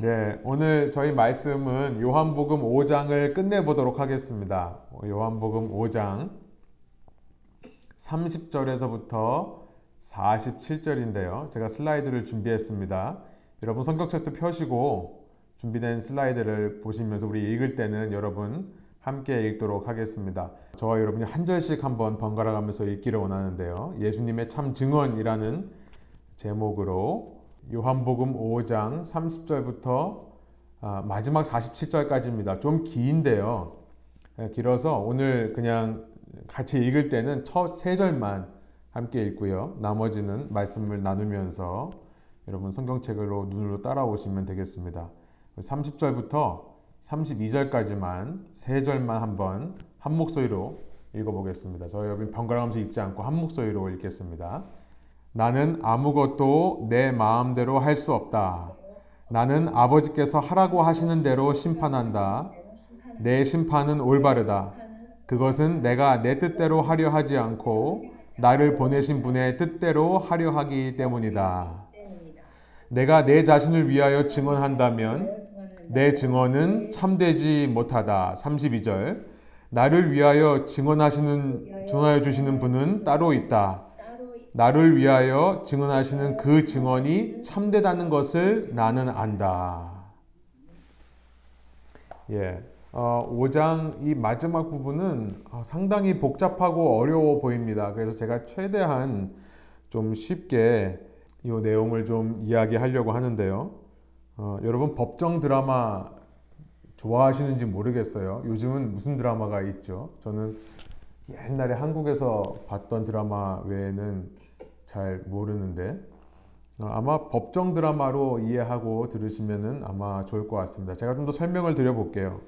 네, 오늘 저희 말씀은 요한복음 5장을 끝내보도록 하겠습니다. 요한복음 5장 30절에서부터 47절인데요. 제가 슬라이드를 준비했습니다. 여러분 성경책도 펴시고 준비된 슬라이드를 보시면서 우리 읽을 때는 여러분 함께 읽도록 하겠습니다. 저와 여러분이 한 절씩 한번 번갈아 가면서 읽기를 원하는데요. 예수님의 참 증언이라는 제목으로 요한복음 5장 30절부터 아, 마지막 47절까지입니다. 좀 긴데요. 예, 길어서 오늘 그냥 같이 읽을 때는 첫 세 절만 함께 읽고요. 나머지는 말씀을 나누면서 여러분 성경책으로 눈으로 따라오시면 되겠습니다. 30절부터 32절까지만 세 절만 한번 한 목소리로 읽어보겠습니다. 저희 여러분 번갈아가면서 읽지 않고 한 목소리로 읽겠습니다. 나는 아무것도 내 마음대로 할 수 없다. 나는 아버지께서 하라고 하시는 대로 심판한다. 내 심판은 올바르다. 그것은 내가 내 뜻대로 하려 하지 않고 나를 보내신 분의 뜻대로 하려 하기 때문이다. 내가 내 자신을 위하여 증언한다면 내 증언은 참되지 못하다. 32절. 나를 위하여 증언하시는 증언하여 주시는 분은 따로 있다. 나를 위하여 증언하시는 그 증언이 참되다는 것을 나는 안다. 예. 어, 5장 이 마지막 부분은 어, 상당히 복잡하고 어려워 보입니다. 그래서 제가 최대한 좀 쉽게 이 내용을 좀 이야기하려고 하는데요. 어, 여러분 법정 드라마 좋아하시는지 모르겠어요. 요즘은 무슨 드라마가 있죠? 저는 옛날에 한국에서 봤던 드라마 외에는 잘 모르는데 어, 아마 법정 드라마로 이해하고 들으시면 아마 좋을 것 같습니다. 제가 좀 더 설명을 드려볼게요.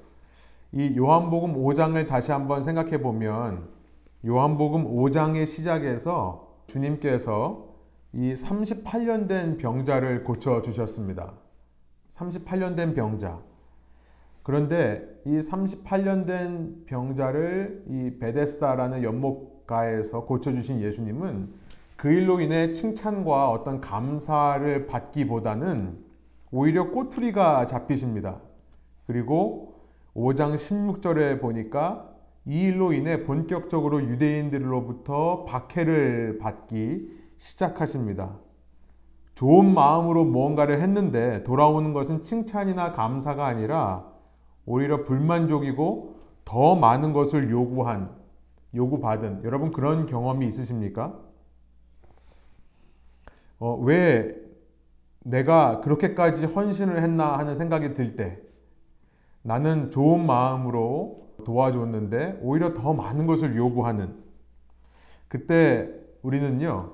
이 요한복음 5장을 다시 한번 생각해 보면 요한복음 5장의 시작에서 주님께서 이 38년 된 병자를 고쳐 주셨습니다. 38년 된 병자. 그런데 이 38년 된 병자를 이 베데스다라는 연못가에서 고쳐주신 예수님은 그 일로 인해 칭찬과 어떤 감사를 받기보다는 오히려 꼬투리가 잡히십니다. 그리고 5장 16절에 보니까 이 일로 인해 본격적으로 유대인들로부터 박해를 받기 시작하십니다. 좋은 마음으로 무언가를 했는데 돌아오는 것은 칭찬이나 감사가 아니라 오히려 불만족이고 더 많은 것을 요구한, 요구받은, 여러분 그런 경험이 있으십니까? 어, 왜 내가 그렇게까지 헌신을 했나 하는 생각이 들 때, 나는 좋은 마음으로 도와줬는데 오히려 더 많은 것을 요구하는 그때 우리는요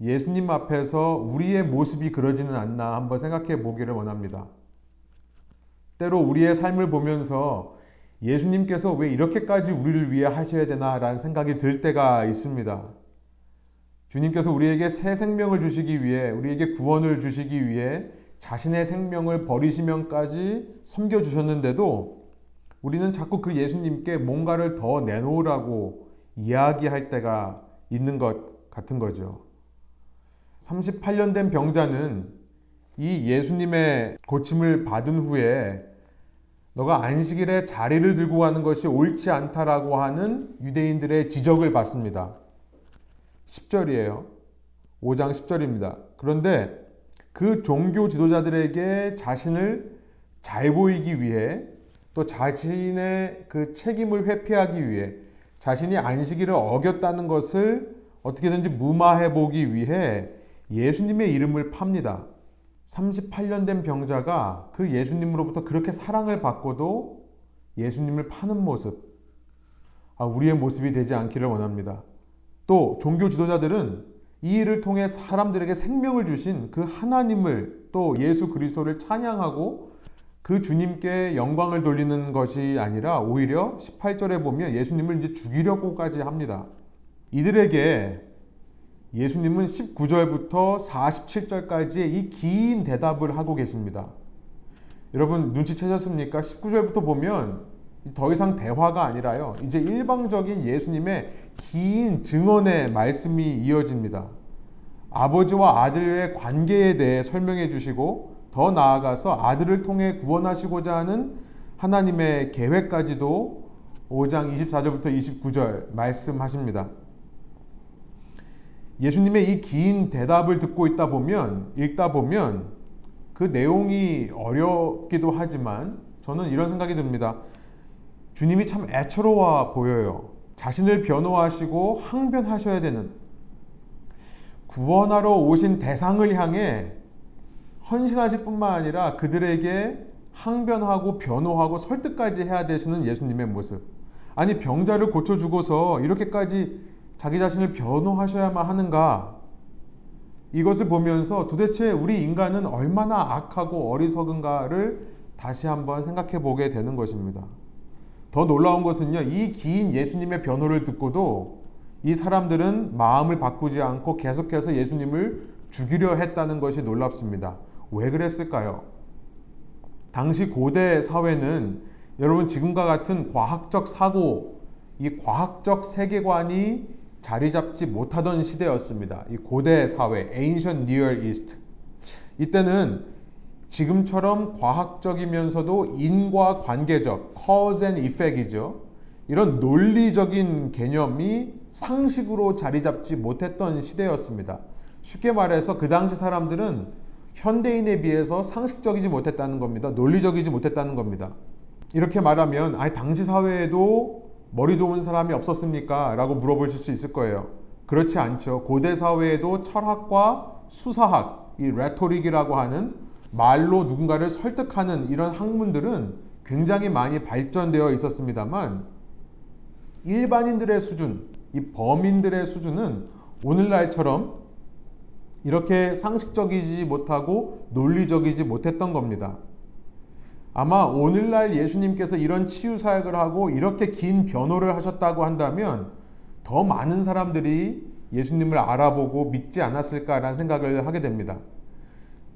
예수님 앞에서 우리의 모습이 그러지는 않나 한번 생각해 보기를 원합니다. 때로 우리의 삶을 보면서 예수님께서 왜 이렇게까지 우리를 위해 하셔야 되나라는 생각이 들 때가 있습니다. 주님께서 우리에게 새 생명을 주시기 위해, 우리에게 구원을 주시기 위해 자신의 생명을 버리시면까지 섬겨주셨는데도 우리는 자꾸 그 예수님께 뭔가를 더 내놓으라고 이야기할 때가 있는 것 같은 거죠. 38년 된 병자는 이 예수님의 고침을 받은 후에 너가 안식일에 자리를 들고 가는 것이 옳지 않다라고 하는 유대인들의 지적을 받습니다. 10절이에요. 5장 10절입니다. 그런데 그 종교 지도자들에게 자신을 잘 보이기 위해 또 자신의 그 책임을 회피하기 위해 자신이 안식일을 어겼다는 것을 어떻게든지 무마해 보기 위해 예수님의 이름을 팝니다. 38년 된 병자가 그 예수님으로부터 그렇게 사랑을 받고도 예수님을 파는 모습, 아, 우리의 모습이 되지 않기를 원합니다. 또 종교 지도자들은 이 일을 통해 사람들에게 생명을 주신 그 하나님을 또 예수 그리스도를 찬양하고 그 주님께 영광을 돌리는 것이 아니라 오히려 18절에 보면 예수님을 이제 죽이려고까지 합니다. 이들에게 예수님은 19절부터 47절까지의 이 긴 대답을 하고 계십니다. 여러분 눈치채셨습니까? 19절부터 보면 더 이상 대화가 아니라요. 이제 일방적인 예수님의 긴 증언의 말씀이 이어집니다. 아버지와 아들의 관계에 대해 설명해 주시고 더 나아가서 아들을 통해 구원하시고자 하는 하나님의 계획까지도 5장 24절부터 29절 말씀하십니다. 예수님의 이 긴 대답을 듣고 있다 보면, 읽다 보면 그 내용이 어렵기도 하지만 저는 이런 생각이 듭니다. 주님이 참 애처로워 보여요. 자신을 변호하시고 항변하셔야 되는 구원하러 오신 대상을 향해 헌신하실 뿐만 아니라 그들에게 항변하고 변호하고 설득까지 해야 되시는 예수님의 모습. 아니 병자를 고쳐주고서 이렇게까지 자기 자신을 변호하셔야만 하는가? 이것을 보면서 도대체 우리 인간은 얼마나 악하고 어리석은가를 다시 한번 생각해 보게 되는 것입니다. 더 놀라운 것은요, 이 긴 예수님의 변호를 듣고도 이 사람들은 마음을 바꾸지 않고 계속해서 예수님을 죽이려 했다는 것이 놀랍습니다. 왜 그랬을까요? 당시 고대 사회는 여러분 지금과 같은 과학적 사고, 이 과학적 세계관이 자리 잡지 못하던 시대였습니다. 이 고대 사회, Ancient Near East. 이때는 지금처럼 과학적이면서도 인과 관계적, cause and effect이죠. 이런 논리적인 개념이 상식으로 자리 잡지 못했던 시대였습니다. 쉽게 말해서 그 당시 사람들은 현대인에 비해서 상식적이지 못했다는 겁니다. 논리적이지 못했다는 겁니다. 이렇게 말하면, 아니, 당시 사회에도 머리 좋은 사람이 없었습니까? 라고 물어보실 수 있을 거예요. 그렇지 않죠. 고대 사회에도 철학과 수사학, 이 레토릭이라고 하는 말로 누군가를 설득하는 이런 학문들은 굉장히 많이 발전되어 있었습니다만 일반인들의 수준, 이 범인들의 수준은 오늘날처럼 이렇게 상식적이지 못하고 논리적이지 못했던 겁니다. 아마 오늘날 예수님께서 이런 치유 사역을 하고 이렇게 긴 변호를 하셨다고 한다면 더 많은 사람들이 예수님을 알아보고 믿지 않았을까라는 생각을 하게 됩니다.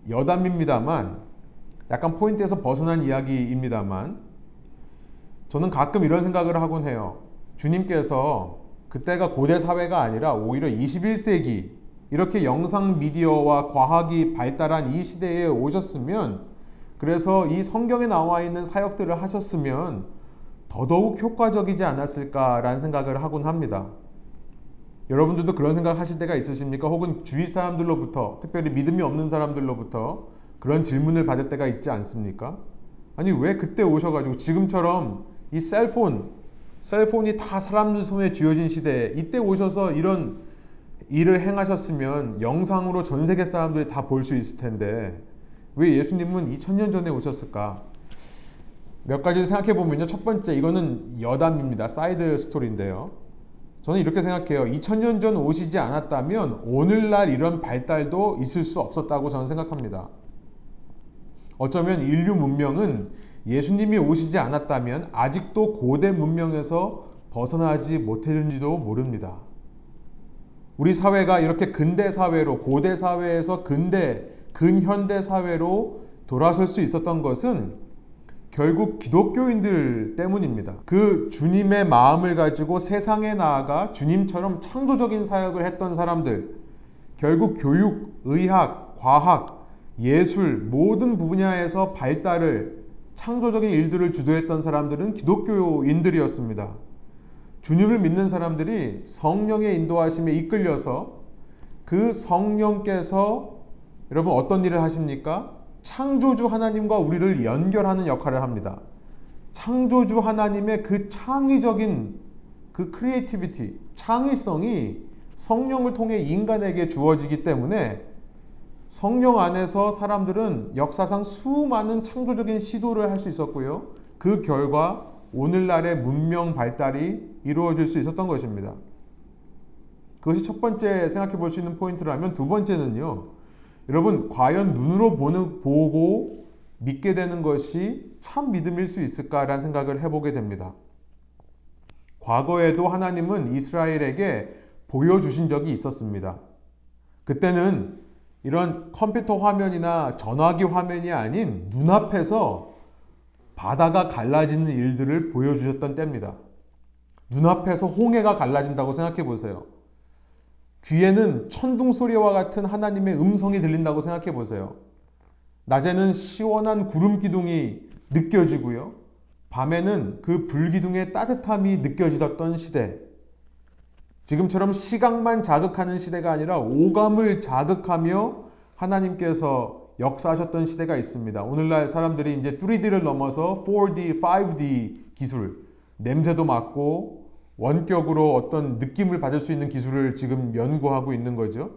여담입니다만 약간 포인트에서 벗어난 이야기입니다만 저는 가끔 이런 생각을 하곤 해요. 주님께서 그때가 고대 사회가 아니라 오히려 21세기 이렇게 영상 미디어와 과학이 발달한 이 시대에 오셨으면 그래서 이 성경에 나와 있는 사역들을 하셨으면 더더욱 효과적이지 않았을까라는 생각을 하곤 합니다. 여러분들도 그런 생각 하실 때가 있으십니까? 혹은 주위 사람들로부터, 특별히 믿음이 없는 사람들로부터 그런 질문을 받을 때가 있지 않습니까? 아니, 왜 그때 오셔가지고 지금처럼 이 cell phone, cell phone이 다 사람들 손에 쥐어진 시대에 이때 오셔서 이런 일을 행하셨으면 영상으로 전 세계 사람들이 다 볼 수 있을 텐데 왜 예수님은 2000년 전에 오셨을까? 몇 가지 생각해 보면요. 첫 번째, 이거는 여담입니다. side story인데요. 저는 이렇게 생각해요. 2000년 전 오시지 않았다면 오늘날 이런 발달도 있을 수 없었다고 저는 생각합니다. 어쩌면 인류 문명은 예수님이 오시지 않았다면 아직도 고대 문명에서 벗어나지 못했는지도 모릅니다. 우리 사회가 이렇게 근대 사회로, 고대 사회에서 근대 근현대 사회로 돌아설 수 있었던 것은 결국 기독교인들 때문입니다. 그 주님의 마음을 가지고 세상에 나아가 주님처럼 창조적인 사역을 했던 사람들, 결국 교육, 의학, 과학, 예술 모든 분야에서 발달을 창조적인 일들을 주도했던 사람들은 기독교인들이었습니다. 주님을 믿는 사람들이 성령의 인도하심에 이끌려서 그 성령께서 여러분 어떤 일을 하십니까? 창조주 하나님과 우리를 연결하는 역할을 합니다. 창조주 하나님의 그 창의적인 그 creativity, 창의성이 성령을 통해 인간에게 주어지기 때문에 성령 안에서 사람들은 역사상 수많은 창조적인 시도를 할 수 있었고요. 그 결과 오늘날의 문명 발달이 이루어질 수 있었던 것입니다. 그것이 첫 번째 생각해 볼 수 있는 포인트라면 두 번째는요. 여러분, 과연 눈으로 보는, 보고 믿게 되는 것이 참 믿음일 수 있을까라는 생각을 해보게 됩니다. 과거에도 하나님은 이스라엘에게 보여주신 적이 있었습니다. 그때는 이런 컴퓨터 화면이나 전화기 화면이 아닌 눈앞에서 바다가 갈라지는 일들을 보여주셨던 때입니다. 눈앞에서 홍해가 갈라진다고 생각해 보세요. 귀에는 천둥 소리와 같은 하나님의 음성이 들린다고 생각해 보세요. 낮에는 시원한 구름 기둥이 느껴지고요. 밤에는 그 불기둥의 따뜻함이 느껴지던 시대. 지금처럼 시각만 자극하는 시대가 아니라 오감을 자극하며 하나님께서 역사하셨던 시대가 있습니다. 오늘날 사람들이 이제 3D를 넘어서 4D, 5D 기술, 냄새도 맡고 원격으로 어떤 느낌을 받을 수 있는 기술을 지금 연구하고 있는 거죠.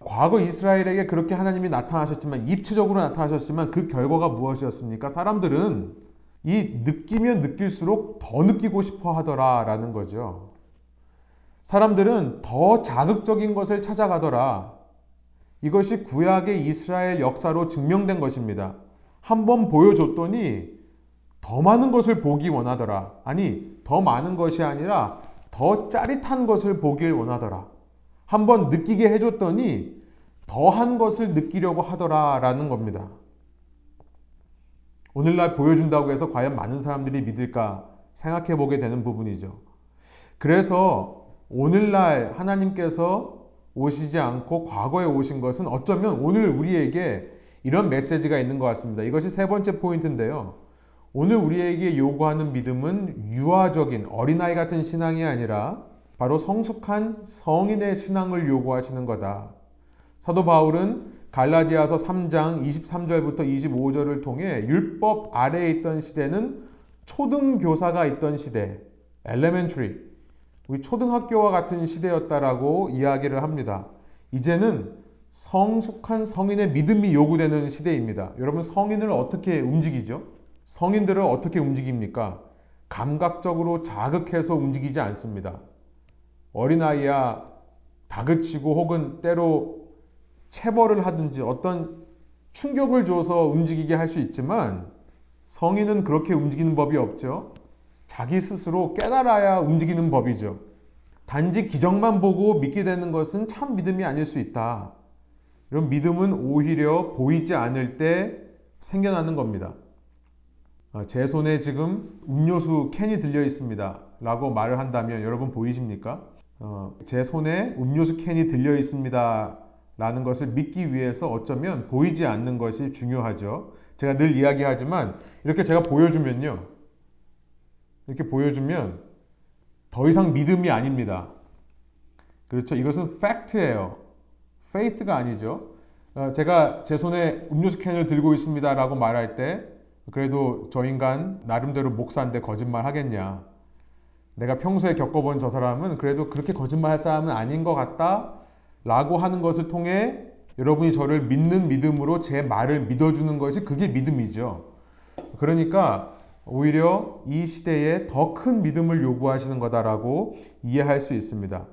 과거 이스라엘에게 그렇게 하나님이 나타나셨지만 입체적으로 나타나셨지만 그 결과가 무엇이었습니까? 사람들은 이 느끼면 느낄수록 더 느끼고 싶어 하더라라는 거죠. 사람들은 더 자극적인 것을 찾아가더라. 이것이 구약의 이스라엘 역사로 증명된 것입니다. 한번 보여줬더니 더 많은 것을 보기 원하더라. 아니, 더 많은 것이 아니라 더 짜릿한 것을 보길 원하더라. 한번 느끼게 해줬더니 더한 것을 느끼려고 하더라 라는 겁니다. 오늘날 보여준다고 해서 과연 많은 사람들이 믿을까 생각해 보게 되는 부분이죠. 그래서 오늘날 하나님께서 오시지 않고 과거에 오신 것은 어쩌면 오늘 우리에게 이런 메시지가 있는 것 같습니다. 이것이 세 번째 포인트인데요. 오늘 우리에게 요구하는 믿음은 유아적인 어린아이 같은 신앙이 아니라 바로 성숙한 성인의 신앙을 요구하시는 거다. 사도 바울은 갈라디아서 3장 23절부터 25절을 통해 율법 아래에 있던 시대는 초등교사가 있던 시대, elementary, 우리 초등학교와 같은 시대였다라고 이야기를 합니다. 이제는 성숙한 성인의 믿음이 요구되는 시대입니다. 여러분 성인을 어떻게 움직이죠? 성인들을 어떻게 움직입니까? 감각적으로 자극해서 움직이지 않습니다. 어린아이야 다그치고 혹은 때로 체벌을 하든지 어떤 충격을 줘서 움직이게 할 수 있지만 성인은 그렇게 움직이는 법이 없죠. 자기 스스로 깨달아야 움직이는 법이죠. 단지 기적만 보고 믿게 되는 것은 참 믿음이 아닐 수 있다. 이런 믿음은 오히려 보이지 않을 때 생겨나는 겁니다. 아, 제 손에 지금 음료수 캔이 들려 있습니다. 라고 말을 한다면 여러분 보이십니까? 어, 제 손에 음료수 캔이 들려 있습니다. 라는 것을 믿기 위해서 어쩌면 보이지 않는 것이 중요하죠. 제가 늘 이야기하지만 이렇게 제가 보여주면요. 이렇게 보여주면 더 이상 믿음이 아닙니다. 그렇죠. 이것은 fact예요. faith가 아니죠. 어, 제가 제 손에 음료수 캔을 들고 있습니다. 라고 말할 때 그래도 저 인간 나름대로 목사인데 거짓말 하겠냐. 내가 평소에 겪어본 저 사람은 그래도 그렇게 거짓말 할 사람은 아닌 것 같다. 라고 하는 것을 통해 여러분이 저를 믿는 믿음으로 제 말을 믿어주는 것이 그게 믿음이죠. 그러니까 오히려 이 시대에 더 큰 믿음을 요구하시는 거다라고 이해할 수 있습니다.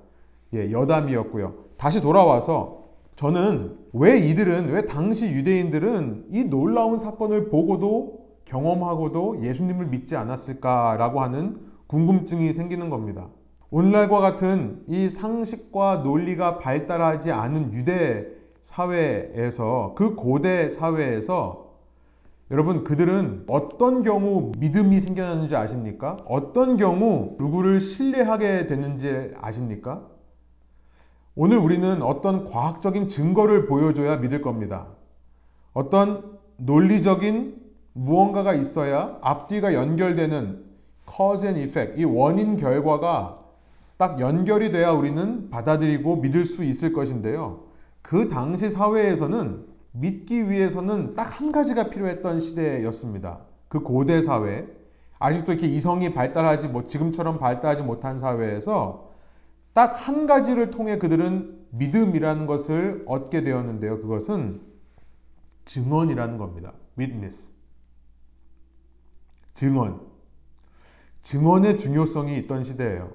예, 여담이었고요. 다시 돌아와서 저는 왜 이들은, 왜 당시 유대인들은 이 놀라운 사건을 보고도 경험하고도 예수님을 믿지 않았을까라고 하는 궁금증이 생기는 겁니다. 오늘날과 같은 이 상식과 논리가 발달하지 않은 유대 사회에서 그 고대 사회에서 여러분 그들은 어떤 경우 믿음이 생겨나는지 아십니까? 어떤 경우 누구를 신뢰하게 되는지 아십니까? 오늘 우리는 어떤 과학적인 증거를 보여줘야 믿을 겁니다. 어떤 논리적인 무언가가 있어야 앞뒤가 연결되는 cause and effect, 이 원인 결과가 딱 연결이 돼야 우리는 받아들이고 믿을 수 있을 것인데요. 그 당시 사회에서는 믿기 위해서는 딱 한 가지가 필요했던 시대였습니다. 그 고대 사회, 아직도 이렇게 이성이 발달하지 뭐 지금처럼 발달하지 못한 사회에서 딱 한 가지를 통해 그들은 믿음이라는 것을 얻게 되었는데요. 그것은 증언이라는 겁니다. witness. 증언. 증언의 중요성이 있던 시대예요.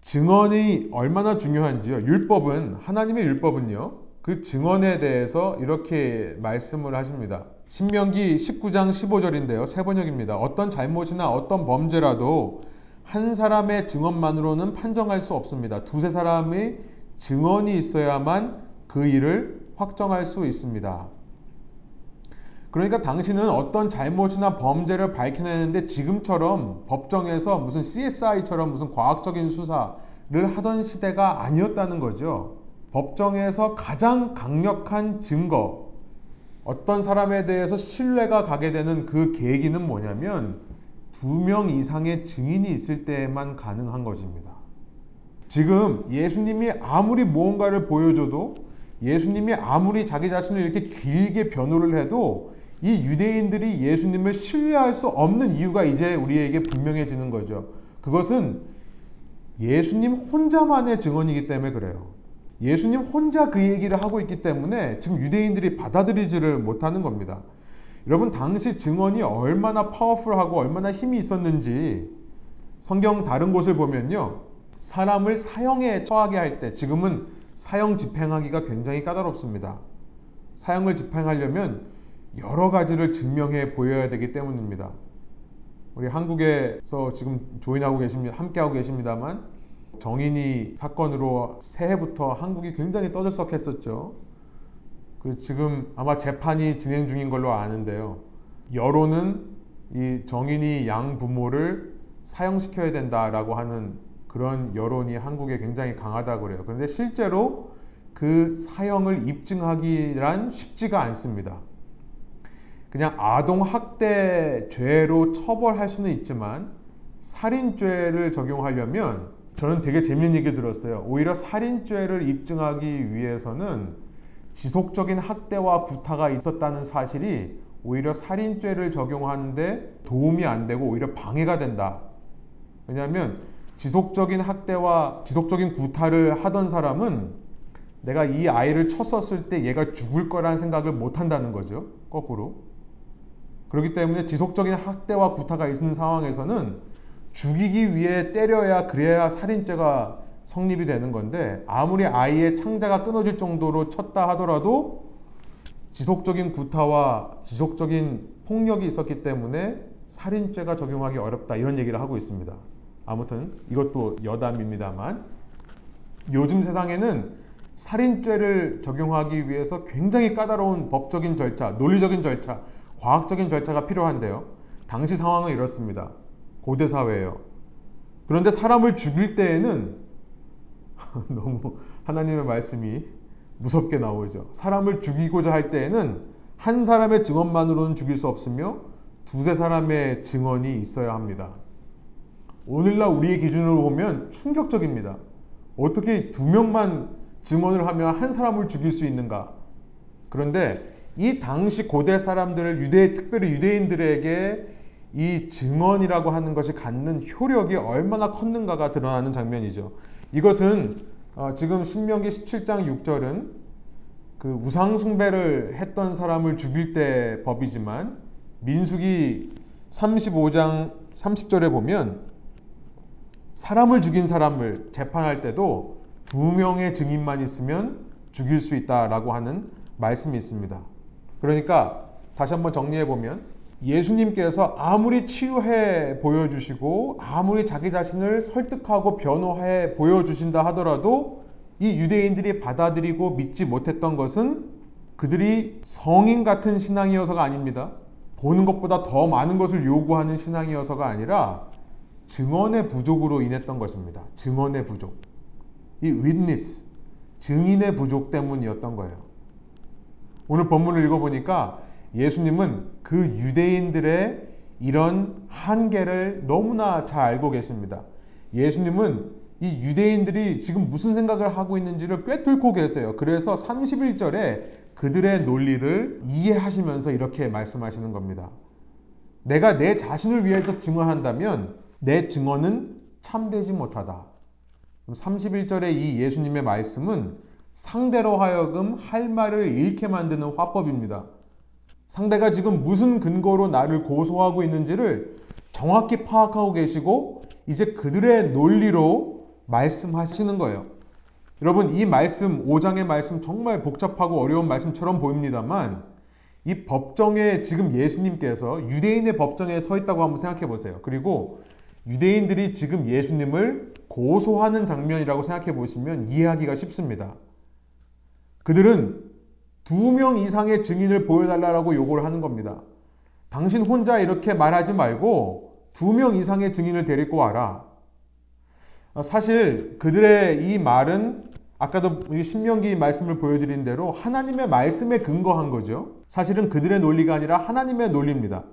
증언이 얼마나 중요한지요. 율법은 하나님의 율법은요. 그 증언에 대해서 이렇게 말씀을 하십니다. 신명기 19장 15절인데요. 세 번역입니다. 어떤 잘못이나 어떤 범죄라도 한 사람의 증언만으로는 판정할 수 없습니다. 두세 사람의 증언이 있어야만 그 일을 확정할 수 있습니다. 그러니까 당신은 어떤 잘못이나 범죄를 밝혀내는데 지금처럼 법정에서 무슨 CSI처럼 무슨 과학적인 수사를 하던 시대가 아니었다는 거죠. 법정에서 가장 강력한 증거, 어떤 사람에 대해서 신뢰가 가게 되는 그 계기는 뭐냐면 두 명 이상의 증인이 있을 때에만 가능한 것입니다. 지금 예수님이 아무리 무언가를 보여줘도 예수님이 아무리 자기 자신을 이렇게 길게 변호를 해도 이 유대인들이 예수님을 신뢰할 수 없는 이유가 이제 우리에게 분명해지는 거죠. 그것은 예수님 혼자만의 증언이기 때문에 그래요. 예수님 혼자 그 얘기를 하고 있기 때문에 지금 유대인들이 받아들이지를 못하는 겁니다. 여러분, 당시 증언이 얼마나 파워풀하고 얼마나 힘이 있었는지 성경 다른 곳을 보면요. 사람을 사형에 처하게 할 때, 지금은 사형 집행하기가 굉장히 까다롭습니다. 사형을 집행하려면 여러 가지를 증명해 보여야 되기 때문입니다. 우리 한국에서 지금 조인하고 계십니다. 함께하고 계십니다만 정인이 사건으로 새해부터 한국이 굉장히 떠들썩했었죠. 그 지금 아마 재판이 진행 중인 걸로 아는데요. 여론은 이 정인이 양 부모를 사형시켜야 된다라고 하는 그런 여론이 한국에 굉장히 강하다고 그래요. 그런데 실제로 그 사형을 입증하기란 쉽지가 않습니다. 그냥 아동 학대죄로 처벌할 수는 있지만 살인죄를 적용하려면 저는 되게 재밌는 얘기 들었어요. 오히려 살인죄를 입증하기 위해서는 지속적인 학대와 구타가 있었다는 사실이 오히려 살인죄를 적용하는데 도움이 안 되고 오히려 방해가 된다. 왜냐하면 지속적인 학대와 지속적인 구타를 하던 사람은 내가 이 아이를 쳤었을 때 얘가 죽을 거라는 생각을 못 한다는 거죠. 거꾸로. 그렇기 때문에 지속적인 학대와 구타가 있는 상황에서는 죽이기 위해 때려야 그래야 살인죄가 성립이 되는 건데 아무리 아이의 창자가 끊어질 정도로 쳤다 하더라도 지속적인 구타와 지속적인 폭력이 있었기 때문에 살인죄가 적용하기 어렵다 이런 얘기를 하고 있습니다. 아무튼 이것도 여담입니다만 요즘 세상에는 살인죄를 적용하기 위해서 굉장히 까다로운 법적인 절차, 논리적인 절차, 과학적인 절차가 필요한데요. 당시 상황은 이렇습니다. 고대 사회예요. 그런데 사람을 죽일 때에는 너무 하나님의 말씀이 무섭게 나오죠. 사람을 죽이고자 할 때에는 한 사람의 증언만으로는 죽일 수 없으며 두세 사람의 증언이 있어야 합니다. 오늘날 우리의 기준으로 보면 충격적입니다. 어떻게 두 명만 증언을 하면 한 사람을 죽일 수 있는가? 그런데 이 당시 고대 사람들, 유대, 특별히 유대인들에게 이 증언이라고 하는 것이 갖는 효력이 얼마나 컸는가가 드러나는 장면이죠. 이것은 어, 지금 신명기 17장 6절은 그 우상 숭배를 했던 사람을 죽일 때 법이지만 민수기 35장 30절에 보면 사람을 죽인 사람을 재판할 때도 두 명의 증인만 있으면 죽일 수 있다라고 하는 말씀이 있습니다. 그러니까 다시 한번 정리해 보면 예수님께서 아무리 치유해 보여주시고 아무리 자기 자신을 설득하고 변호해 보여주신다 하더라도 이 유대인들이 받아들이고 믿지 못했던 것은 그들이 성인 같은 신앙이어서가 아닙니다. 보는 것보다 더 많은 것을 요구하는 신앙이어서가 아니라 증언의 부족으로 인했던 것입니다. 증언의 부족. 이 witness, 증인의 부족 때문이었던 거예요. 오늘 본문을 읽어보니까 예수님은 그 유대인들의 이런 한계를 너무나 잘 알고 계십니다. 예수님은 이 유대인들이 지금 무슨 생각을 하고 있는지를 꿰뚫고 계세요. 그래서 31절에 그들의 논리를 이해하시면서 이렇게 말씀하시는 겁니다. 내가 내 자신을 위해서 증언한다면 내 증언은 참되지 못하다. 31절의 이 예수님의 말씀은 상대로 하여금 할 말을 잃게 만드는 화법입니다. 상대가 지금 무슨 근거로 나를 고소하고 있는지를 정확히 파악하고 계시고 이제 그들의 논리로 말씀하시는 거예요. 여러분, 이 말씀, 5장의 말씀 정말 복잡하고 어려운 말씀처럼 보입니다만 이 법정에 지금 예수님께서 유대인의 법정에 서 있다고 한번 생각해 보세요. 그리고 유대인들이 지금 예수님을 고소하는 장면이라고 생각해 보시면 이해하기가 쉽습니다. 그들은 두 명 이상의 증인을 보여달라고 요구를 하는 겁니다. 당신 혼자 이렇게 말하지 말고 두 명 이상의 증인을 데리고 와라. 사실 그들의 이 말은 아까도 신명기 말씀을 보여드린 대로 하나님의 말씀에 근거한 거죠. 사실은 그들의 논리가 아니라 하나님의 논리입니다.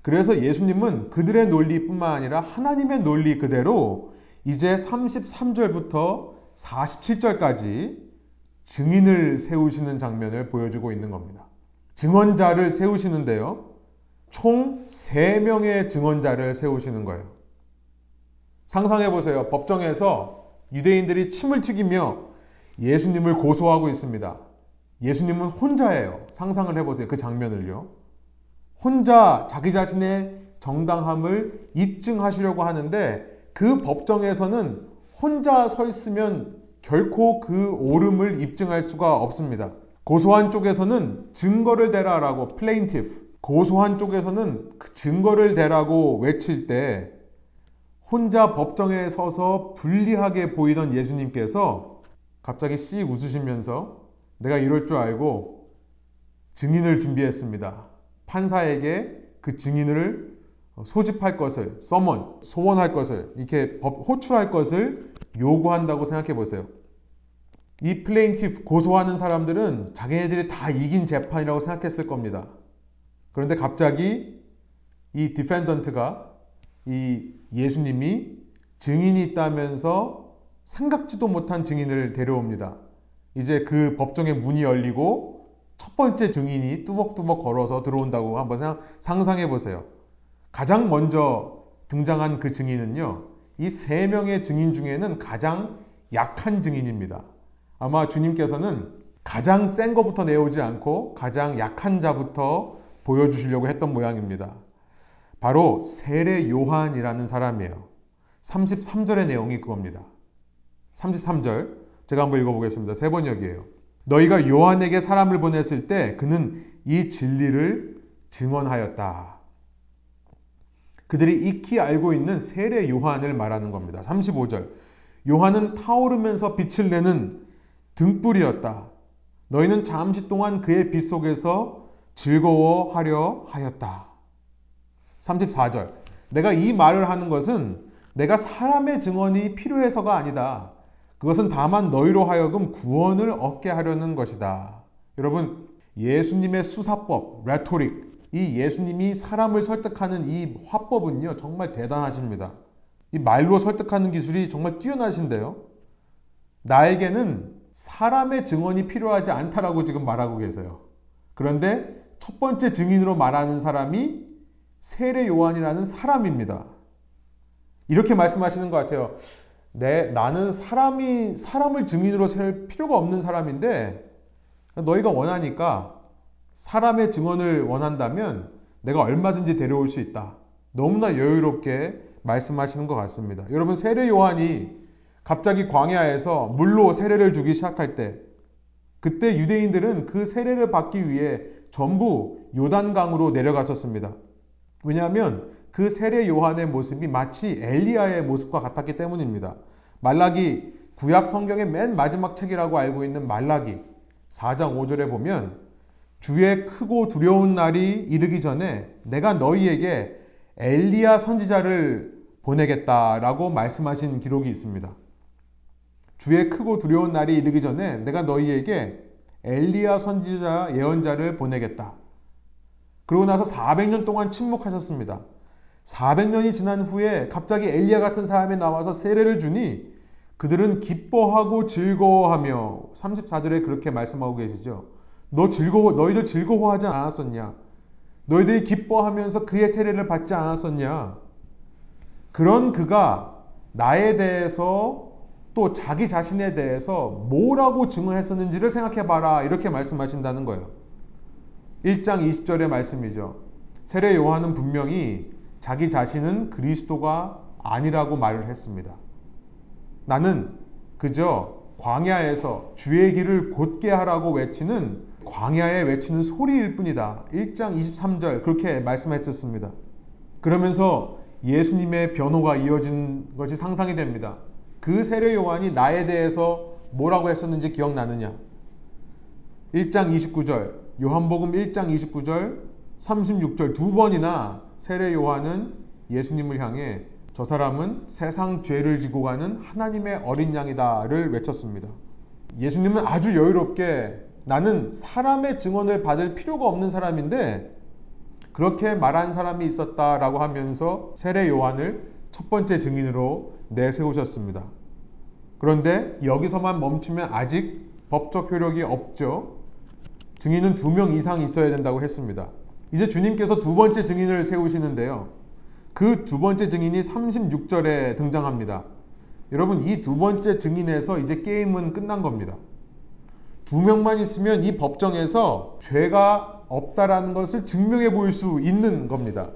그래서 예수님은 그들의 논리뿐만 아니라 하나님의 논리 그대로 이제 33절부터 47절까지 증인을 세우시는 장면을 보여주고 있는 겁니다. 증언자를 세우시는데요. 총 3명의 증언자를 세우시는 거예요. 상상해 보세요. 법정에서 유대인들이 침을 튀기며 예수님을 고소하고 있습니다. 예수님은 혼자예요. 상상을 해보세요. 그 장면을요. 혼자 자기 자신의 정당함을 입증하시려고 하는데 그 법정에서는 혼자 서 있으면 결코 그 옳음을 입증할 수가 없습니다. 고소한 쪽에서는 증거를 대라라고 plaintiff 고소한 쪽에서는 그 증거를 대라고 외칠 때 혼자 법정에 서서 불리하게 보이던 예수님께서 갑자기 씩 웃으시면서 내가 이럴 줄 알고 증인을 준비했습니다. 판사에게 그 증인을 소집할 것을, summon, 소환할 것을, 이렇게 법, 호출할 것을 요구한다고 생각해 보세요. 이 plaintiff 고소하는 사람들은 자기네들이 다 이긴 재판이라고 생각했을 겁니다. 그런데 갑자기 이 defendant가 이 예수님이 증인이 있다면서 생각지도 못한 증인을 데려옵니다. 이제 그 법정의 문이 열리고 첫 번째 증인이 뚜벅뚜벅 걸어서 들어온다고 한번 상상해 보세요. 가장 먼저 등장한 그 증인은요, 이 세 명의 증인 중에는 가장 약한 증인입니다. 아마 주님께서는 가장 센 것부터 내오지 않고 가장 약한 자부터 보여주시려고 했던 모양입니다. 바로 세례 요한이라는 사람이에요. 33절의 내용이 그겁니다. 33절 제가 한번 읽어보겠습니다. 세 번역이에요. 너희가 요한에게 사람을 보냈을 때 그는 이 진리를 증언하였다. 그들이 익히 알고 있는 세례 요한을 말하는 겁니다. 35절. 요한은 타오르면서 빛을 내는 등불이었다. 너희는 잠시 동안 그의 빛 속에서 즐거워하려 하였다. 34절. 내가 이 말을 하는 것은 내가 사람의 증언이 필요해서가 아니다. 그것은 다만 너희로 하여금 구원을 얻게 하려는 것이다. 여러분, 예수님의 수사법, rhetoric, 이 예수님이 사람을 설득하는 이 화법은요, 정말 대단하십니다. 이 말로 설득하는 기술이 정말 뛰어나신데요. 나에게는 사람의 증언이 필요하지 않다라고 지금 말하고 계세요. 그런데 첫 번째 증인으로 말하는 사람이 세례 요한이라는 사람입니다. 이렇게 말씀하시는 것 같아요. 내, 나는 사람이, 사람을 증인으로 셀 필요가 없는 사람인데, 너희가 원하니까 사람의 증언을 원한다면 내가 얼마든지 데려올 수 있다. 너무나 여유롭게 말씀하시는 것 같습니다. 여러분, 세례 요한이 갑자기 광야에서 물로 세례를 주기 시작할 때, 그때 유대인들은 그 세례를 받기 위해 전부 요단강으로 내려갔었습니다. 왜냐하면 그 세례 요한의 모습이 마치 엘리야의 모습과 같았기 때문입니다. 말라기 구약 성경의 맨 마지막 책이라고 알고 있는 말라기 4장 5절에 보면 주의 크고 두려운 날이 이르기 전에 내가 너희에게 엘리야 선지자를 보내겠다라고 말씀하신 기록이 있습니다. 주의 크고 두려운 날이 이르기 전에 내가 너희에게 엘리야 선지자 예언자를 보내겠다. 그러고 나서 400년 동안 침묵하셨습니다. 400년이 지난 후에 갑자기 엘리야 같은 사람이 나와서 세례를 주니 그들은 기뻐하고 즐거워하며 34절에 그렇게 말씀하고 계시죠. 너 즐거워 너희들 즐거워하지 않았었냐? 너희들이 기뻐하면서 그의 세례를 받지 않았었냐? 그런 그가 나에 대해서 또 자기 자신에 대해서 뭐라고 증언했었는지를 생각해 봐라. 이렇게 말씀하신다는 거예요. 1장 20절의 말씀이죠. 세례 요한은 분명히 자기 자신은 그리스도가 아니라고 말을 했습니다. 나는 그저 광야에서 주의 길을 곧게 하라고 외치는 광야에 외치는 소리일 뿐이다. 1장 23절 그렇게 말씀했었습니다. 그러면서 예수님의 변호가 이어진 것이 상상이 됩니다. 그 세례 요한이 나에 대해서 뭐라고 했었는지 기억나느냐? 1장 29절 요한복음 1장 29절, 36절 두 번이나 세례 요한은 예수님을 향해 저 사람은 세상 죄를 지고 가는 하나님의 어린 양이다를 외쳤습니다. 예수님은 아주 여유롭게 나는 사람의 증언을 받을 필요가 없는 사람인데 그렇게 말한 사람이 있었다라고 하면서 세례 요한을 첫 번째 증인으로 내세우셨습니다. 그런데 여기서만 멈추면 아직 법적 효력이 없죠. 증인은 두 명 이상 있어야 된다고 했습니다. 이제 주님께서 두 번째 증인을 세우시는데요. 그 두 번째 증인이 36절에 등장합니다. 여러분, 이 두 번째 증인에서 이제 게임은 끝난 겁니다. 두 명만 있으면 이 법정에서 죄가 없다라는 것을 증명해 보일 수 있는 겁니다.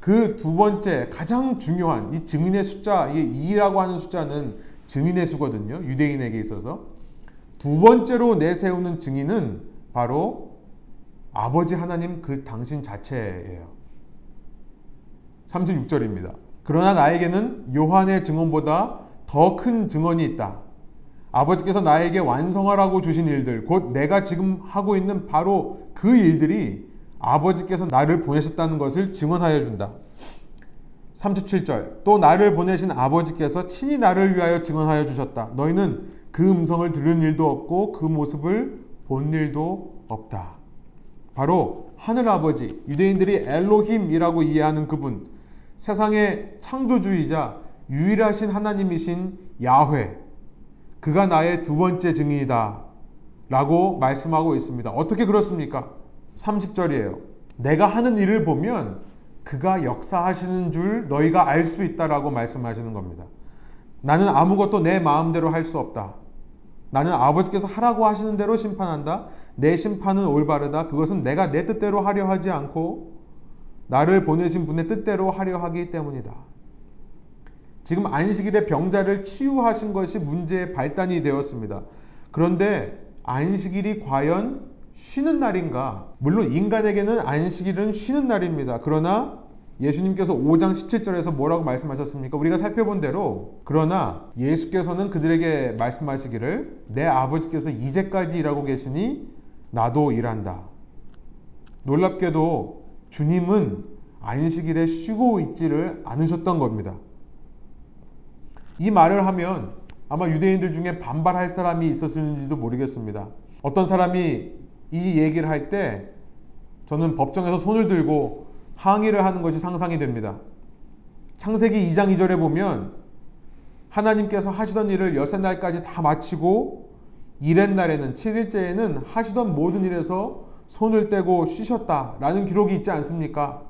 그 두 번째 가장 중요한 이 증인의 숫자, 이 2라고 하는 숫자는 증인의 수거든요. 유대인에게 있어서. 두 번째로 내세우는 증인은 바로 아버지 하나님 그 당신 자체예요. 36절입니다. 그러나 나에게는 요한의 증언보다 더 큰 증언이 있다. 아버지께서 나에게 완성하라고 주신 일들, 곧 내가 지금 하고 있는 바로 그 일들이 아버지께서 나를 보내셨다는 것을 증언하여 준다. 37절. 또 나를 보내신 아버지께서 친히 나를 위하여 증언하여 주셨다. 너희는 그 음성을 들은 일도 없고 그 모습을 본 일도 없다. 바로 하늘 아버지, 유대인들이 엘로힘이라고 이해하는 그분, 세상의 창조주이자 유일하신 하나님이신 야훼, 그가 나의 두 번째 증인이다. 라고 말씀하고 있습니다. 어떻게 그렇습니까? 30절이에요. 내가 하는 일을 보면 그가 역사하시는 줄 너희가 알 수 있다라고 말씀하시는 겁니다. 나는 아무것도 내 마음대로 할 수 없다. 나는 아버지께서 하라고 하시는 대로 심판한다. 내 심판은 올바르다. 그것은 내가 내 뜻대로 하려 하지 않고 나를 보내신 분의 뜻대로 하려 하기 때문이다. 지금 안식일에 병자를 치유하신 것이 문제의 발단이 되었습니다. 그런데 안식일이 과연 쉬는 날인가? 물론 인간에게는 안식일은 쉬는 날입니다. 그러나 예수님께서 5장 17절에서 뭐라고 말씀하셨습니까? 우리가 살펴본 대로 그러나 예수께서는 그들에게 말씀하시기를 내 아버지께서 이제까지 일하고 계시니 나도 일한다. 놀랍게도 주님은 안식일에 쉬고 있지를 않으셨던 겁니다. 이 말을 하면 아마 유대인들 중에 반발할 사람이 있었을지도 모르겠습니다. 어떤 사람이 이 얘기를 할 때 저는 법정에서 손을 들고 항의를 하는 것이 상상이 됩니다. 창세기 2장 2절에 보면 하나님께서 하시던 일을 여섯 날까지 다 마치고 일의 날에는 7일째에는 하시던 모든 일에서 손을 떼고 쉬셨다라는 기록이 있지 않습니까?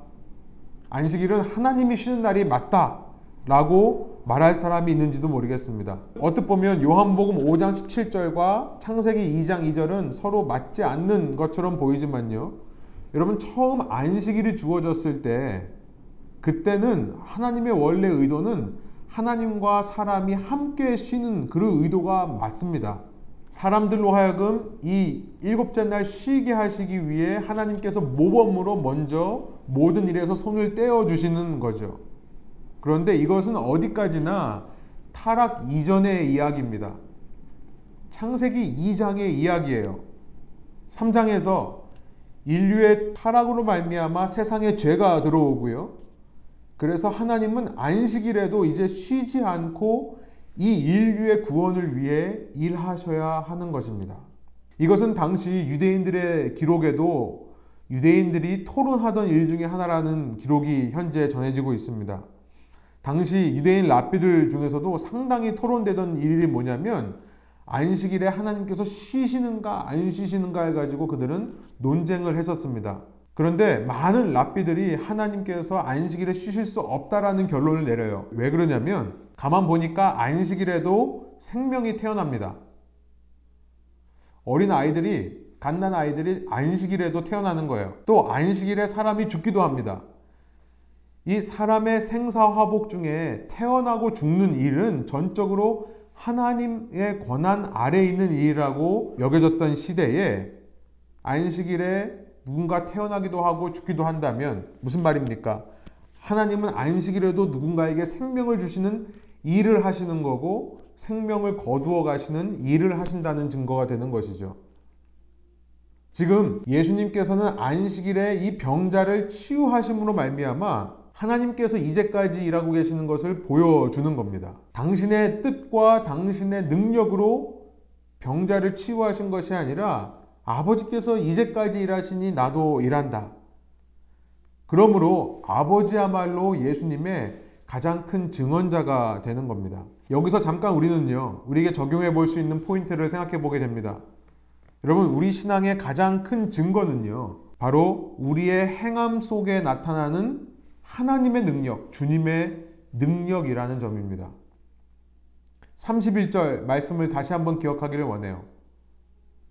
안식일은 하나님이 쉬는 날이 맞다라고 말할 사람이 있는지도 모르겠습니다. 어떻게 보면 요한복음 5장 17절과 창세기 2장 2절은 서로 맞지 않는 것처럼 보이지만요. 여러분 처음 안식일이 주어졌을 때 그때는 하나님의 원래 의도는 하나님과 사람이 함께 쉬는 그런 의도가 맞습니다. 사람들로 하여금 이 일곱째 날 쉬게 하시기 위해 하나님께서 모범으로 먼저 모든 일에서 손을 떼어 주시는 거죠. 그런데 이것은 어디까지나 타락 이전의 이야기입니다. 창세기 2장의 이야기예요. 3장에서 인류의 타락으로 말미암아 세상에 죄가 들어오고요. 그래서 하나님은 안식일에도 이제 쉬지 않고 이 인류의 구원을 위해 일하셔야 하는 것입니다. 이것은 당시 유대인들의 기록에도 유대인들이 토론하던 일 중에 하나라는 기록이 현재 전해지고 있습니다. 당시 유대인 랍비들 중에서도 상당히 토론되던 일이 뭐냐면 안식일에 하나님께서 쉬시는가 안 쉬시는가 해가지고 그들은 논쟁을 했었습니다. 그런데 많은 랍비들이 하나님께서 안식일에 쉬실 수 없다라는 결론을 내려요. 왜 그러냐면 가만 보니까 안식일에도 생명이 태어납니다. 어린 아이들이 갓난 아이들이 안식일에도 태어나는 거예요. 또 안식일에 사람이 죽기도 합니다. 이 사람의 생사화복 중에 태어나고 죽는 일은 전적으로 하나님의 권한 아래 있는 일이라고 여겨졌던 시대에 안식일에 누군가 태어나기도 하고 죽기도 한다면 무슨 말입니까? 하나님은 안식일에도 누군가에게 생명을 주시는 일을 하시는 거고 생명을 거두어 가시는 일을 하신다는 증거가 되는 것이죠. 지금 예수님께서는 안식일에 이 병자를 치유하심으로 말미암아 하나님께서 이제까지 일하고 계시는 것을 보여주는 겁니다. 당신의 뜻과 당신의 능력으로 병자를 치유하신 것이 아니라 아버지께서 이제까지 일하시니 나도 일한다. 그러므로 아버지야말로 예수님의 가장 큰 증언자가 되는 겁니다. 여기서 잠깐 우리는요, 우리에게 적용해 볼 수 있는 포인트를 생각해 보게 됩니다. 여러분, 우리 신앙의 가장 큰 증거는요, 바로 우리의 행함 속에 나타나는 하나님의 능력, 주님의 능력이라는 점입니다. 31절 말씀을 다시 한번 기억하기를 원해요.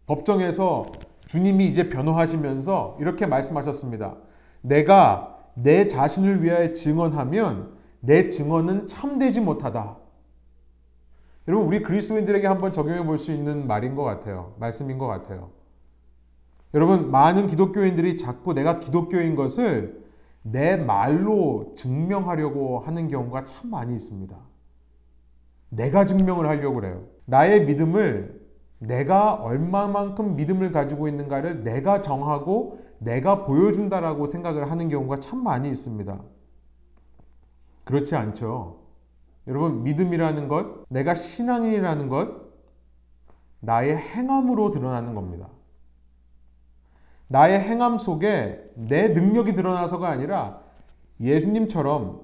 법정에서 주님이 이제 변호하시면서 이렇게 말씀하셨습니다. 내가 내 자신을 위하여 증언하면 내 증언은 참되지 못하다. 여러분, 우리 그리스도인들에게 한번 적용해 볼 수 있는 말인 것 같아요. 말씀인 것 같아요. 여러분, 많은 기독교인들이 자꾸 내가 기독교인 것을 내 말로 증명하려고 하는 경우가 참 많이 있습니다. 내가 증명을 하려고 그래요. 나의 믿음을 내가 얼마만큼 믿음을 가지고 있는가를 내가 정하고 내가 보여준다라고 생각을 하는 경우가 참 많이 있습니다. 그렇지 않죠. 여러분, 믿음이라는 것, 내가 신앙이라는 것, 나의 행함으로 드러나는 겁니다. 나의 행함 속에 내 능력이 드러나서가 아니라 예수님처럼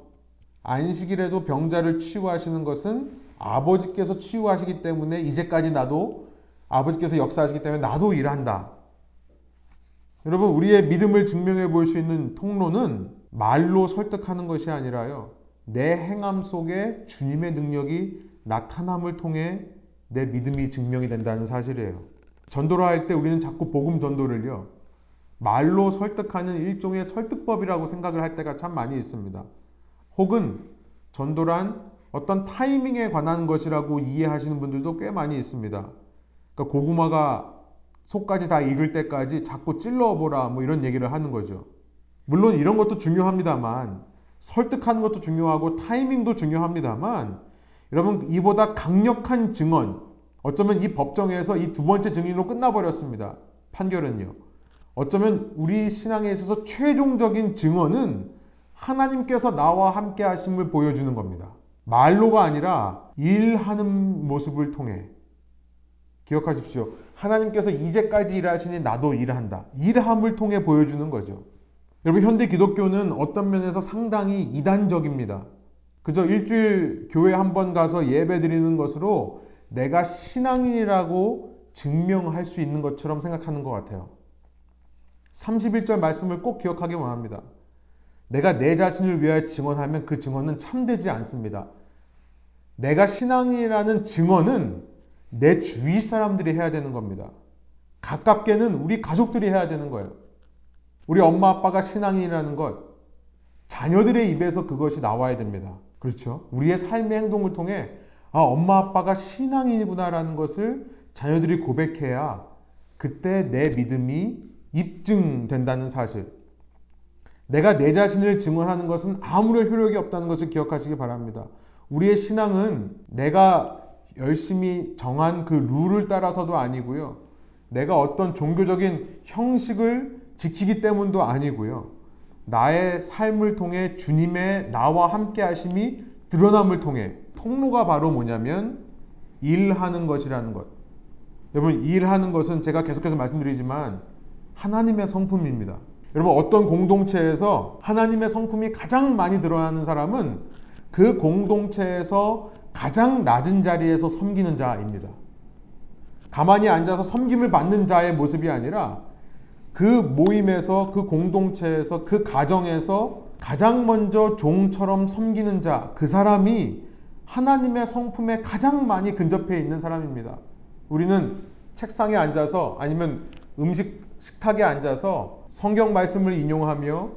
안식일에도 병자를 치유하시는 것은 아버지께서 치유하시기 때문에 이제까지 나도 아버지께서 역사하시기 때문에 나도 일한다. 여러분, 우리의 믿음을 증명해 볼 수 있는 통로는 말로 설득하는 것이 아니라요. 내 행함 속에 주님의 능력이 나타남을 통해 내 믿음이 증명이 된다는 사실이에요. 전도를 할 때 우리는 자꾸 복음 전도를요. 말로 설득하는 일종의 설득법이라고 생각을 할 때가 참 많이 있습니다. 혹은 전도란 어떤 타이밍에 관한 것이라고 이해하시는 분들도 꽤 많이 있습니다. 그러니까 고구마가 속까지 다 익을 때까지 자꾸 찔러보라 뭐 이런 얘기를 하는 거죠. 물론 이런 것도 중요합니다만 설득하는 것도 중요하고 타이밍도 중요합니다만 여러분 이보다 강력한 증언 어쩌면 이 법정에서 이 두 번째 증인으로 끝나버렸습니다. 판결은요. 어쩌면 우리 신앙에 있어서 최종적인 증언은 하나님께서 나와 함께 하심을 보여주는 겁니다. 말로가 아니라 일하는 모습을 통해 기억하십시오. 하나님께서 이제까지 일하시니 나도 일한다. 일함을 통해 보여주는 거죠. 여러분, 현대 기독교는 어떤 면에서 상당히 이단적입니다. 그저 일주일 교회 한 번 가서 예배 드리는 것으로 내가 신앙인이라고 증명할 수 있는 것처럼 생각하는 것 같아요. 31절 말씀을 꼭 기억하기 원합니다. 내가 내 자신을 위하여 증언하면 그 증언은 참되지 않습니다. 내가 신앙이라는 증언은 내 주위 사람들이 해야 되는 겁니다. 가깝게는 우리 가족들이 해야 되는 거예요. 우리 엄마 아빠가 신앙인이라는 것, 자녀들의 입에서 그것이 나와야 됩니다. 그렇죠? 우리의 삶의 행동을 통해 아, 엄마 아빠가 신앙인이구나라는 것을 자녀들이 고백해야 그때 내 믿음이 입증된다는 사실. 내가 내 자신을 증언하는 것은 아무런 효력이 없다는 것을 기억하시기 바랍니다. 우리의 신앙은 내가 열심히 정한 그 룰을 따라서도 아니고요. 내가 어떤 종교적인 형식을 지키기 때문도 아니고요. 나의 삶을 통해 주님의 나와 함께 하심이 드러남을 통해 통로가 바로 뭐냐면 일하는 것이라는 것. 여러분, 일하는 것은 제가 계속해서 말씀드리지만 하나님의 성품입니다. 여러분, 어떤 공동체에서 하나님의 성품이 가장 많이 드러나는 사람은 그 공동체에서 가장 낮은 자리에서 섬기는 자입니다. 가만히 앉아서 섬김을 받는 자의 모습이 아니라 그 모임에서, 그 공동체에서, 그 가정에서 가장 먼저 종처럼 섬기는 자, 그 사람이 하나님의 성품에 가장 많이 근접해 있는 사람입니다. 우리는 책상에 앉아서 아니면 음식 식탁에 앉아서 성경 말씀을 인용하며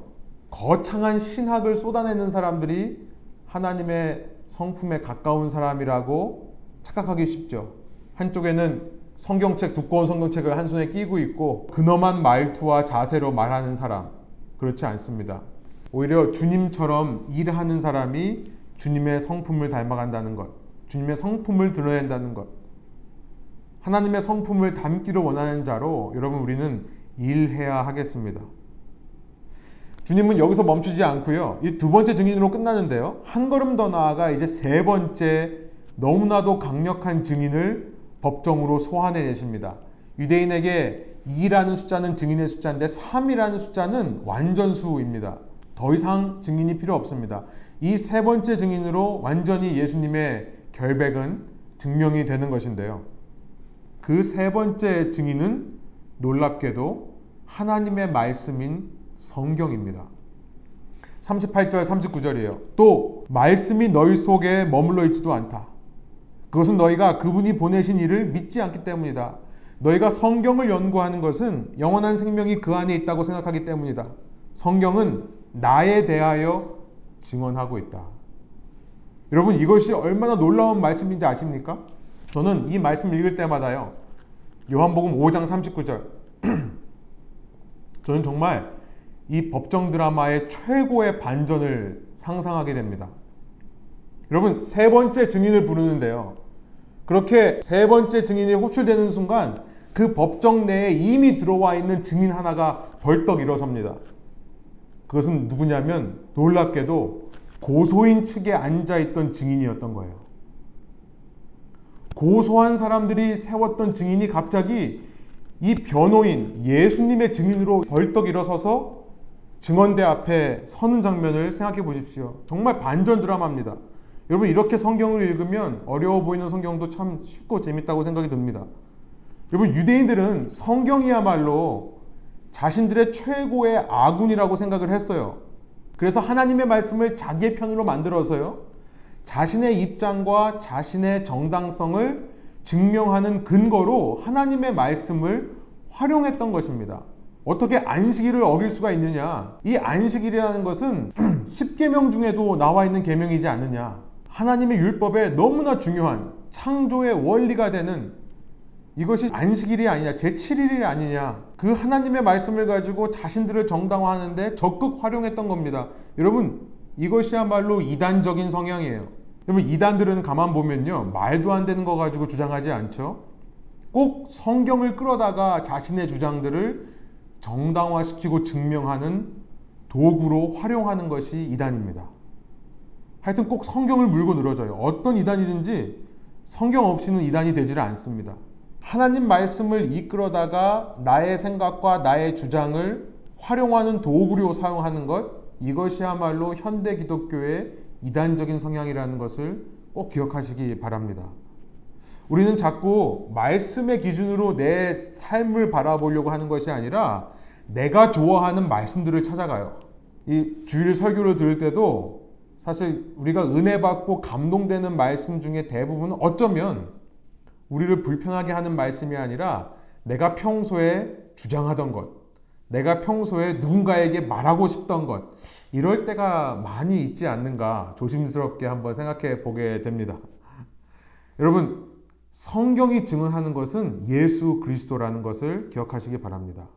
거창한 신학을 쏟아내는 사람들이 하나님의 성품에 가까운 사람이라고 착각하기 쉽죠. 한쪽에는 성경책, 두꺼운 성경책을 한 손에 끼고 있고 근엄한 말투와 자세로 말하는 사람. 그렇지 않습니다. 오히려 주님처럼 일하는 사람이 주님의 성품을 닮아간다는 것. 주님의 성품을 드러낸다는 것. 하나님의 성품을 담기를 원하는 자로 여러분 우리는 일해야 하겠습니다. 주님은 여기서 멈추지 않고요. 이 두 번째 증인으로 끝나는데요. 한 걸음 더 나아가 이제 세 번째 너무나도 강력한 증인을 법정으로 소환해 내십니다. 유대인에게 2라는 숫자는 증인의 숫자인데 3이라는 숫자는 완전수입니다. 더 이상 증인이 필요 없습니다. 이 세 번째 증인으로 완전히 예수님의 결백은 증명이 되는 것인데요. 그 세 번째 증인은 놀랍게도 하나님의 말씀인 성경입니다. 38절, 39절이에요. 또, 말씀이 너희 속에 머물러 있지도 않다. 그것은 너희가 그분이 보내신 일을 믿지 않기 때문이다. 너희가 성경을 연구하는 것은 영원한 생명이 그 안에 있다고 생각하기 때문이다. 성경은 나에 대하여 증언하고 있다. 여러분, 이것이 얼마나 놀라운 말씀인지 아십니까? 저는 이 말씀 읽을 때마다요. 요한복음 5장 39절. 저는 정말 이 법정 드라마의 최고의 반전을 상상하게 됩니다. 여러분, 세 번째 증인을 부르는데요. 그렇게 세 번째 증인이 호출되는 순간 그 법정 내에 이미 들어와 있는 증인 하나가 벌떡 일어섭니다. 그것은 누구냐면 놀랍게도 고소인 측에 앉아있던 증인이었던 거예요. 고소한 사람들이 세웠던 증인이 갑자기 이 변호인 예수님의 증인으로 벌떡 일어서서 증언대 앞에 서는 장면을 생각해 보십시오. 정말 반전 드라마입니다. 여러분 이렇게 성경을 읽으면 어려워 보이는 성경도 참 쉽고 재밌다고 생각이 듭니다. 여러분 유대인들은 성경이야말로 자신들의 최고의 아군이라고 생각을 했어요. 그래서 하나님의 말씀을 자기의 편으로 만들어서요. 자신의 입장과 자신의 정당성을 증명하는 근거로 하나님의 말씀을 활용했던 것입니다. 어떻게 안식일을 어길 수가 있느냐? 이 안식일이라는 것은 10계명 중에도 나와 있는 계명이지 않느냐? 하나님의 율법에 너무나 중요한 창조의 원리가 되는 이것이 안식일이 아니냐, 제7일이 아니냐. 그 하나님의 말씀을 가지고 자신들을 정당화하는데 적극 활용했던 겁니다. 여러분, 이것이야말로 이단적인 성향이에요. 여러분, 이단들은 가만 보면요. 말도 안 되는 거 가지고 주장하지 않죠. 꼭 성경을 끌어다가 자신의 주장들을 정당화시키고 증명하는 도구로 활용하는 것이 이단입니다. 하여튼 꼭 성경을 물고 늘어져요. 어떤 이단이든지 성경 없이는 이단이 되지를 않습니다. 하나님 말씀을 이끌어다가 나의 생각과 나의 주장을 활용하는 도구로 사용하는 것, 이것이야말로 현대 기독교의 이단적인 성향이라는 것을 꼭 기억하시기 바랍니다. 우리는 자꾸 말씀의 기준으로 내 삶을 바라보려고 하는 것이 아니라 내가 좋아하는 말씀들을 찾아가요. 이 주일 설교를 들을 때도 사실 우리가 은혜 받고 감동되는 말씀 중에 대부분은 어쩌면 우리를 불편하게 하는 말씀이 아니라 내가 평소에 주장하던 것, 내가 평소에 누군가에게 말하고 싶던 것, 이럴 때가 많이 있지 않는가 조심스럽게 한번 생각해 보게 됩니다. 여러분, 성경이 증언하는 것은 예수 그리스도라는 것을 기억하시기 바랍니다.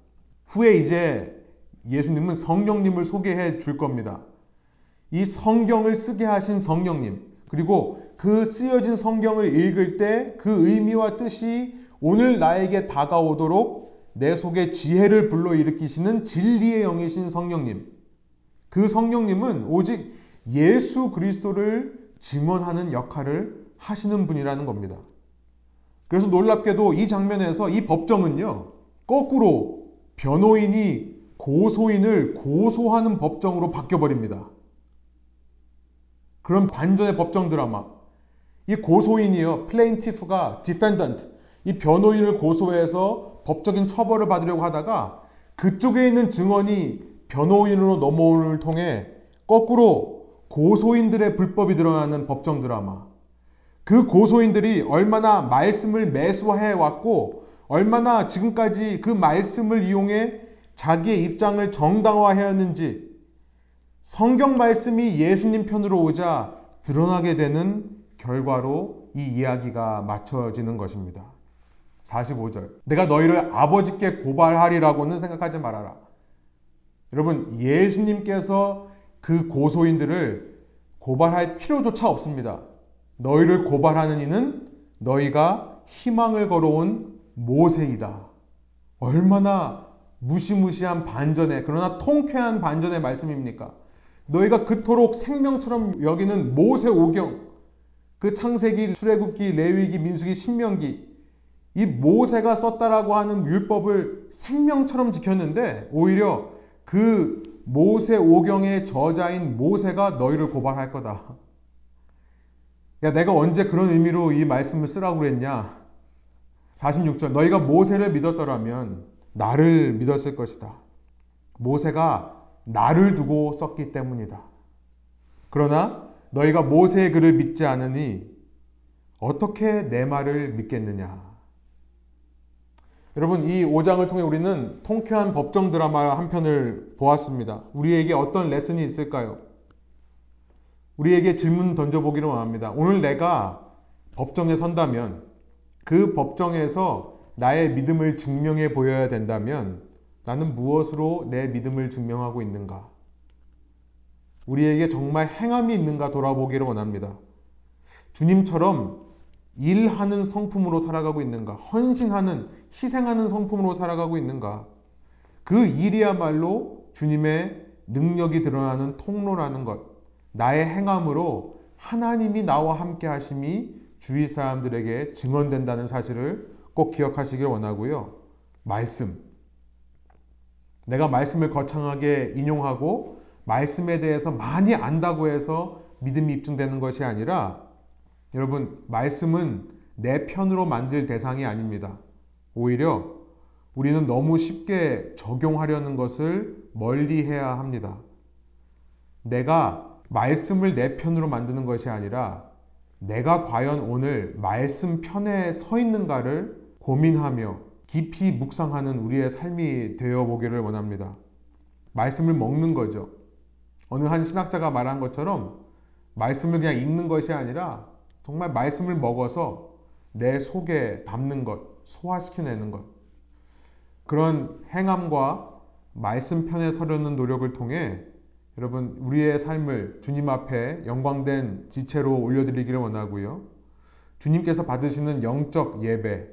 후에 이제 예수님은 성령님을 소개해 줄 겁니다. 이 성경을 쓰게 하신 성령님, 그리고 그 쓰여진 성경을 읽을 때 그 의미와 뜻이 오늘 나에게 다가오도록 내 속에 지혜를 불러일으키시는 진리의 영이신 성령님. 그 성령님은 오직 예수 그리스도를 증언하는 역할을 하시는 분이라는 겁니다. 그래서 놀랍게도 이 장면에서 이 법정은요, 거꾸로 변호인이 고소인을 고소하는 법정으로 바뀌어버립니다. 그런 반전의 법정 드라마. 이 고소인이요. plaintiff가 defendant. 이 변호인을 고소해서 법적인 처벌을 받으려고 하다가 그쪽에 있는 증언이 변호인으로 넘어오는 통에 거꾸로 고소인들의 불법이 드러나는 법정 드라마. 그 고소인들이 얼마나 말씀을 매수해 왔고 얼마나 지금까지 그 말씀을 이용해 자기의 입장을 정당화해왔는지 성경 말씀이 예수님 편으로 오자 드러나게 되는 결과로 이 이야기가 맞춰지는 것입니다. 45절. 내가 너희를 아버지께 고발하리라고는 생각하지 말아라. 여러분, 예수님께서 그 고소인들을 고발할 필요조차 없습니다. 너희를 고발하는 이는 너희가 희망을 걸어온 모세이다. 얼마나 무시무시한 반전의, 그러나 통쾌한 반전의 말씀입니까? 너희가 그토록 생명처럼 여기는 모세 오경, 그 창세기, 출애굽기, 레위기, 민수기, 신명기 이 모세가 썼다라고 하는 율법을 생명처럼 지켰는데 오히려 그 모세 오경의 저자인 모세가 너희를 고발할 거다. 야, 내가 언제 그런 의미로 이 말씀을 쓰라고 그랬냐? 46절. 너희가 모세를 믿었더라면 나를 믿었을 것이다. 모세가 나를 두고 썼기 때문이다. 그러나 너희가 모세의 글을 믿지 않으니 어떻게 내 말을 믿겠느냐? 여러분, 이 5장을 통해 우리는 통쾌한 법정 드라마 한 편을 보았습니다. 우리에게 어떤 레슨이 있을까요? 우리에게 질문 던져보기를 원합니다. 오늘 내가 법정에 선다면 그 법정에서 나의 믿음을 증명해 보여야 된다면 나는 무엇으로 내 믿음을 증명하고 있는가? 우리에게 정말 행함이 있는가 돌아보기를 원합니다. 주님처럼 일하는 성품으로 살아가고 있는가? 헌신하는, 희생하는 성품으로 살아가고 있는가? 그 일이야말로 주님의 능력이 드러나는 통로라는 것. 나의 행함으로 하나님이 나와 함께 하심이 주위 사람들에게 증언된다는 사실을 꼭 기억하시길 원하고요. 말씀. 내가 말씀을 거창하게 인용하고 말씀에 대해서 많이 안다고 해서 믿음이 입증되는 것이 아니라 여러분, 말씀은 내 편으로 만들 대상이 아닙니다. 오히려 우리는 너무 쉽게 적용하려는 것을 멀리 해야 합니다. 내가 말씀을 내 편으로 만드는 것이 아니라 내가 과연 오늘 말씀 편에 서 있는가를 고민하며 깊이 묵상하는 우리의 삶이 되어 보기를 원합니다. 말씀을 먹는 거죠. 어느 한 신학자가 말한 것처럼 말씀을 그냥 읽는 것이 아니라 정말 말씀을 먹어서 내 속에 담는 것, 소화시켜내는 것. 그런 행함과 말씀 편에 서려는 노력을 통해 여러분 우리의 삶을 주님 앞에 영광된 지체로 올려드리기를 원하고요. 주님께서 받으시는 영적 예배,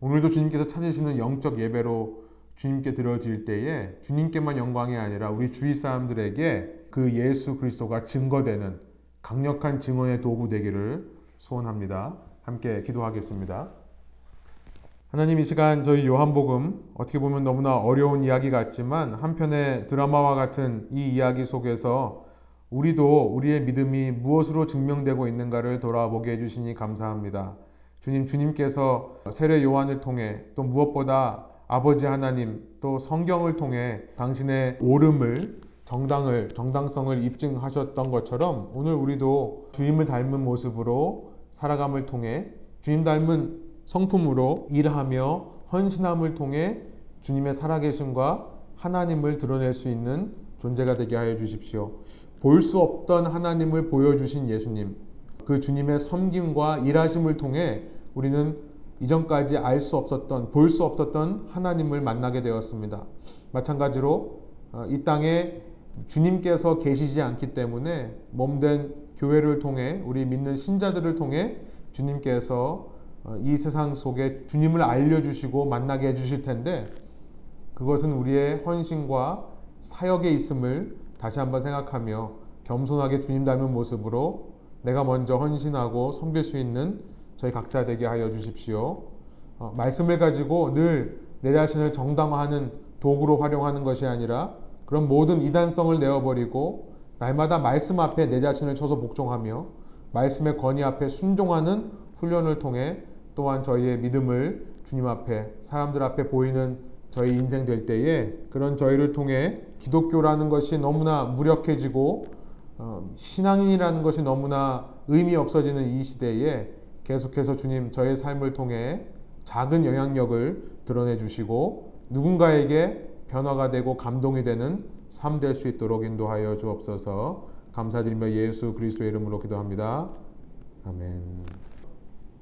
오늘도 주님께서 찾으시는 영적 예배로 주님께 드려질 때에 주님께만 영광이 아니라 우리 주위 사람들에게 그 예수 그리스도가 증거되는 강력한 증언의 도구 되기를 소원합니다. 함께 기도하겠습니다. 하나님 이 시간 저희 요한복음 어떻게 보면 너무나 어려운 이야기 같지만 한편의 드라마와 같은 이 이야기 속에서 우리도 우리의 믿음이 무엇으로 증명되고 있는가를 돌아보게 해주시니 감사합니다. 주님, 주님께서 세례 요한을 통해 또 무엇보다 아버지 하나님 또 성경을 통해 당신의 오름을 정당을 정당성을 입증하셨던 것처럼 오늘 우리도 주님을 닮은 모습으로 살아감을 통해 주님 닮은 성품으로 일하며 헌신함을 통해 주님의 살아계심과 하나님을 드러낼 수 있는 존재가 되게 하여 주십시오. 볼 수 없던 하나님을 보여주신 예수님, 그 주님의 섬김과 일하심을 통해 우리는 이전까지 알 수 없었던, 볼 수 없었던 하나님을 만나게 되었습니다. 마찬가지로 어, 이 땅에 주님께서 계시지 않기 때문에 몸된 교회를 통해 우리 믿는 신자들을 통해 주님께서 어, 이 세상 속에 주님을 알려주시고 만나게 해주실 텐데 그것은 우리의 헌신과 사역에 있음을 다시 한번 생각하며 겸손하게 주님 닮은 모습으로 내가 먼저 헌신하고 섬길 수 있는 저희 각자 되게 하여 주십시오. 어, 말씀을 가지고 늘 내 자신을 정당화하는 도구로 활용하는 것이 아니라 그런 모든 이단성을 내어버리고 날마다 말씀 앞에 내 자신을 쳐서 복종하며 말씀의 권위 앞에 순종하는 훈련을 통해 또한 저희의 믿음을 주님 앞에 사람들 앞에 보이는 저희 인생 될 때에 그런 저희를 통해 기독교라는 것이 너무나 무력해지고 어, 신앙인이라는 것이 너무나 의미 없어지는 이 시대에 계속해서 주님 저의 삶을 통해 작은 영향력을 드러내 주시고 누군가에게 변화가 되고 감동이 되는 삶 될 수 있도록 인도하여 주옵소서. 감사드리며 예수 그리스도의 이름으로 기도합니다. 아멘.